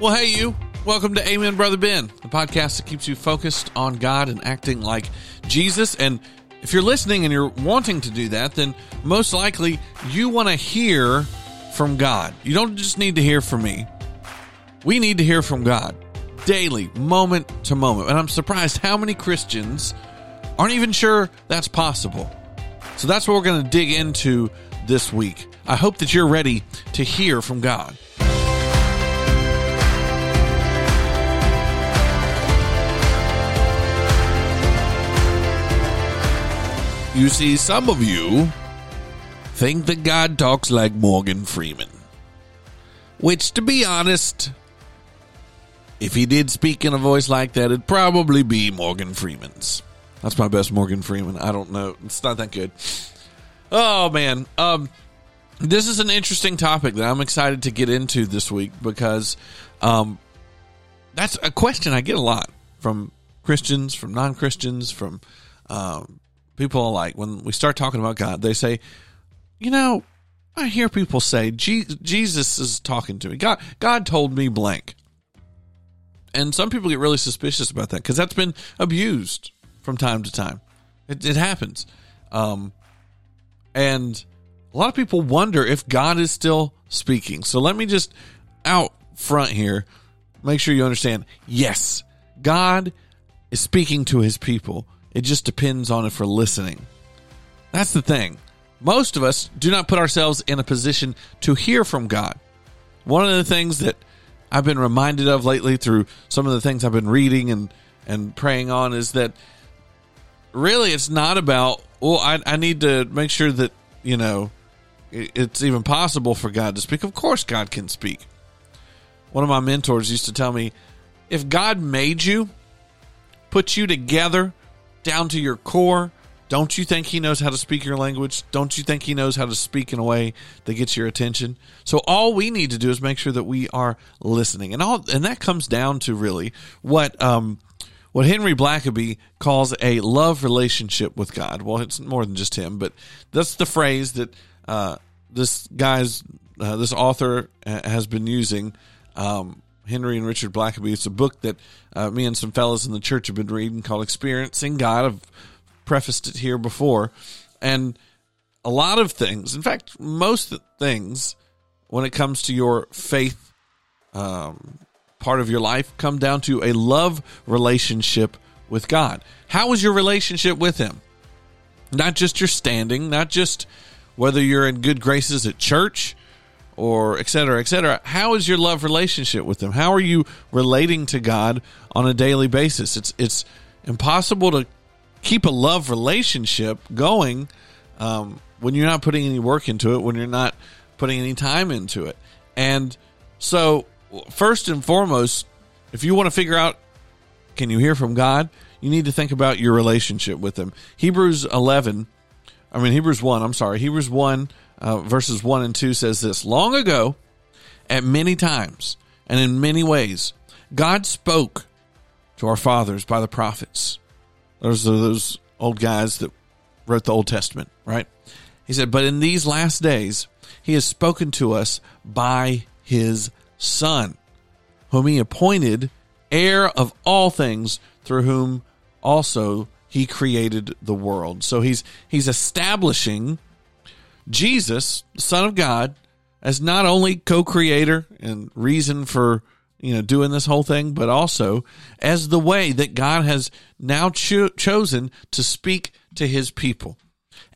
Well, hey, you. Welcome to Amen, Brother Ben, the podcast that keeps you focused on God and acting like Jesus. And if you're listening and you're wanting to do that, then most likely you want to hear from God. You don't just need to hear from me. We need to hear from God daily, moment to moment. And I'm surprised how many Christians aren't even sure that's possible. So that's what we're going to dig into this week. I hope that you're ready to hear from God. You see, some of you think that God talks like Morgan Freeman. Which, to be honest, if he did speak in a voice like that, it'd probably be Morgan Freeman's. That's my best Morgan Freeman. I don't know. It's not that good. Oh man. Um this is an interesting topic that I'm excited to get into this week because um that's a question I get a lot from Christians, from non-Christians, from um people are like, when we start talking about God, they say, you know, I hear people say Jesus is talking to me. God, God told me blank. And some people get really suspicious about that because that's been abused from time to time. It, it happens. Um, and a lot of people wonder if God is still speaking. So let me just out front here make sure you understand yes, God is speaking to his people. It just depends on if we're listening. That's the thing. Most of us do not put ourselves in a position to hear from God. One of the things that I've been reminded of lately through some of the things I've been reading and, and praying on is that really it's not about, well, I, I need to make sure that, you know, it's even possible for God to speak. Of course, God can speak. One of my mentors used to tell me if God made you, put you together, down to your core, don't you think he knows how to speak your language? Don't you think he knows how to speak in a way that gets your attention? So all we need to do is make sure that we are listening. And all and that comes down to really what um what Henry Blackaby calls a love relationship with God. Well, it's more than just him, but that's the phrase that uh, this guy's uh, this author has been using um, Henry and Richard Blackaby. It's a book that uh, me and some fellows in the church have been reading called Experiencing God. I've prefaced it here before. And a lot of things, in fact, most things, when it comes to your faith um, part of your life, come down to a love relationship with God. How is your relationship with Him? Not just your standing, not just whether you're in good graces at church or et cetera, et cetera. How is your love relationship with them? How are you relating to God on a daily basis? It's it's impossible to keep a love relationship going um, when you're not putting any work into it, when you're not putting any time into it. And so, first and foremost, if you want to figure out can you hear from God, you need to think about your relationship with Him. Hebrews 11, I mean, Hebrews 1, I'm sorry, Hebrews 1 uh, verses 1 and 2 says this Long ago, at many times and in many ways, God spoke to our fathers by the prophets. Those are those old guys that wrote the Old Testament, right? He said, But in these last days, he has spoken to us by his Son, whom he appointed heir of all things, through whom also he created the world. So he's he's establishing Jesus, Son of God, as not only co-creator and reason for you know doing this whole thing, but also as the way that God has now cho- chosen to speak to His people.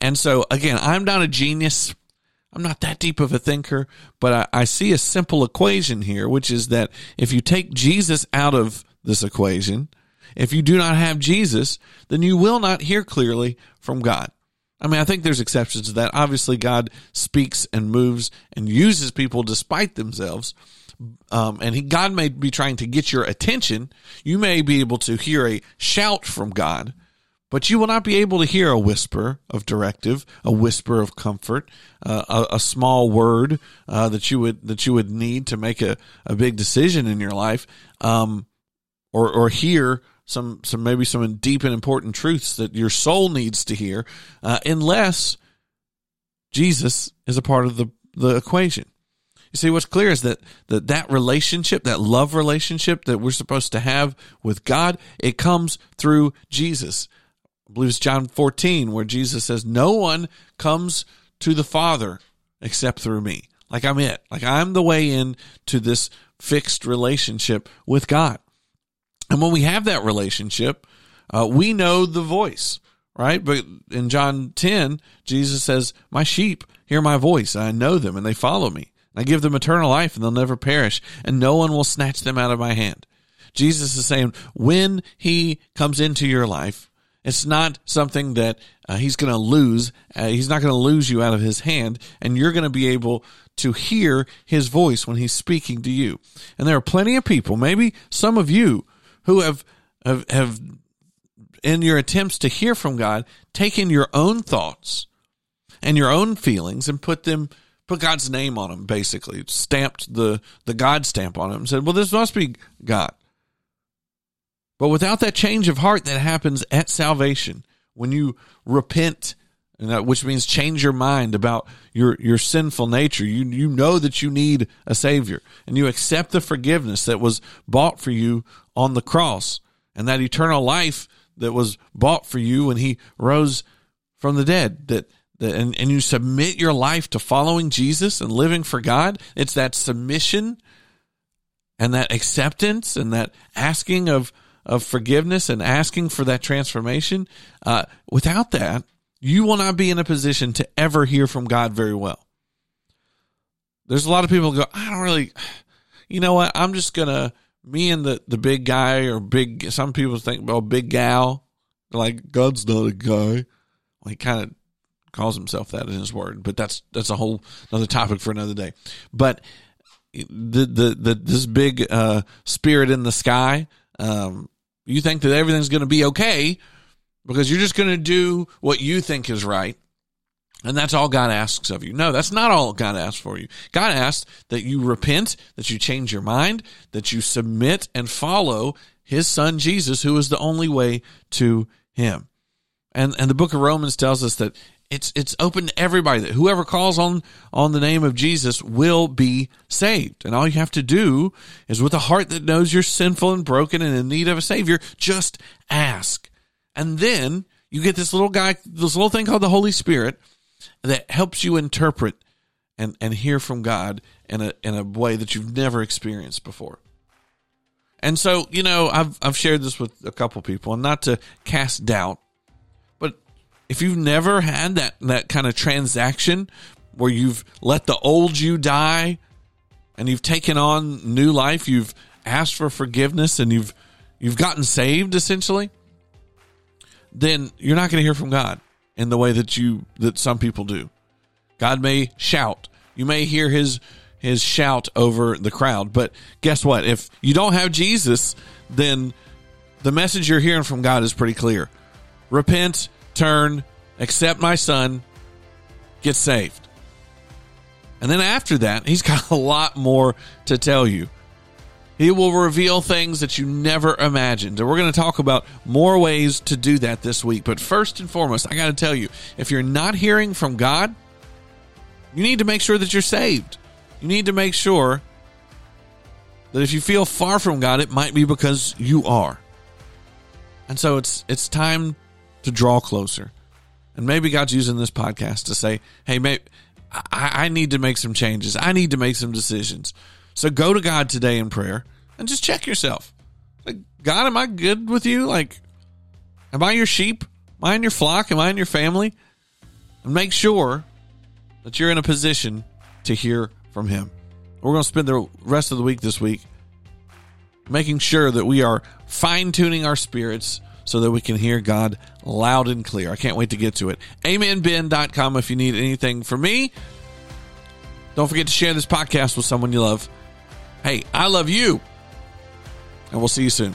And so again, I'm not a genius. I'm not that deep of a thinker, but I, I see a simple equation here, which is that if you take Jesus out of this equation, if you do not have Jesus, then you will not hear clearly from God. I mean, I think there's exceptions to that. Obviously, God speaks and moves and uses people despite themselves. Um, and he, God may be trying to get your attention. You may be able to hear a shout from God, but you will not be able to hear a whisper of directive, a whisper of comfort, uh, a, a, small word uh, that you would that you would need to make a, a big decision in your life, um, or or hear some some maybe some deep and important truths that your soul needs to hear, uh, unless Jesus is a part of the the equation. You see, what's clear is that, that that relationship, that love relationship that we're supposed to have with God, it comes through Jesus. I believe it's John 14 where Jesus says, no one comes to the Father except through me. Like I'm it. Like I'm the way in to this fixed relationship with God. And when we have that relationship, uh, we know the voice, right? But in John 10, Jesus says, My sheep hear my voice. I know them and they follow me. I give them eternal life and they'll never perish, and no one will snatch them out of my hand. Jesus is saying, when he comes into your life, it's not something that uh, he's going to lose. Uh, he's not going to lose you out of his hand, and you're going to be able to hear his voice when he's speaking to you. And there are plenty of people, maybe some of you, who have have, have in your attempts to hear from God, taken your own thoughts and your own feelings and put them put God's name on them, basically stamped the the God stamp on them, and said, "Well, this must be God." But without that change of heart that happens at salvation, when you repent, which means change your mind about your your sinful nature, you you know that you need a savior, and you accept the forgiveness that was bought for you on the cross, and that eternal life that was bought for you when He rose from the dead. That that and, and you submit your life to following Jesus and living for God. It's that submission and that acceptance and that asking of of forgiveness and asking for that transformation. Uh, without that, you will not be in a position to ever hear from God very well. There's a lot of people go, I don't really, you know what? I'm just gonna me and the the big guy or big. Some people think about big gal. like God's not a guy. Well, he kind of calls himself that in his word, but that's that's a whole another topic for another day. But the the, the this big uh, spirit in the sky um, you think that everything's going to be okay because you're just going to do what you think is right. And that's all God asks of you. No, that's not all God asks for you. God asks that you repent, that you change your mind, that you submit and follow his son Jesus, who is the only way to him. And and the book of Romans tells us that it's it's open to everybody that whoever calls on on the name of Jesus will be saved. And all you have to do is with a heart that knows you're sinful and broken and in need of a savior, just ask. And then you get this little guy, this little thing called the Holy Spirit that helps you interpret and, and hear from God in a in a way that you've never experienced before. And so, you know, I've I've shared this with a couple people, and not to cast doubt, but if you've never had that that kind of transaction where you've let the old you die and you've taken on new life, you've asked for forgiveness and you've you've gotten saved essentially, then you're not going to hear from God in the way that you that some people do. God may shout. You may hear his his shout over the crowd, but guess what? If you don't have Jesus, then the message you're hearing from God is pretty clear. Repent, turn, accept my son, get saved. And then after that, he's got a lot more to tell you. He will reveal things that you never imagined. And we're going to talk about more ways to do that this week. But first and foremost, I got to tell you if you're not hearing from God, you need to make sure that you're saved. You need to make sure that if you feel far from God, it might be because you are. And so it's it's time to draw closer. And maybe God's using this podcast to say, hey, maybe I, I need to make some changes. I need to make some decisions. So go to God today in prayer and just check yourself. Like, God, am I good with you? Like, am I your sheep? Am I in your flock? Am I in your family? And make sure that you're in a position to hear from Him. We're going to spend the rest of the week this week making sure that we are fine tuning our spirits so that we can hear God loud and clear. I can't wait to get to it. AmenBen.com if you need anything from me. Don't forget to share this podcast with someone you love. Hey, I love you. And we'll see you soon.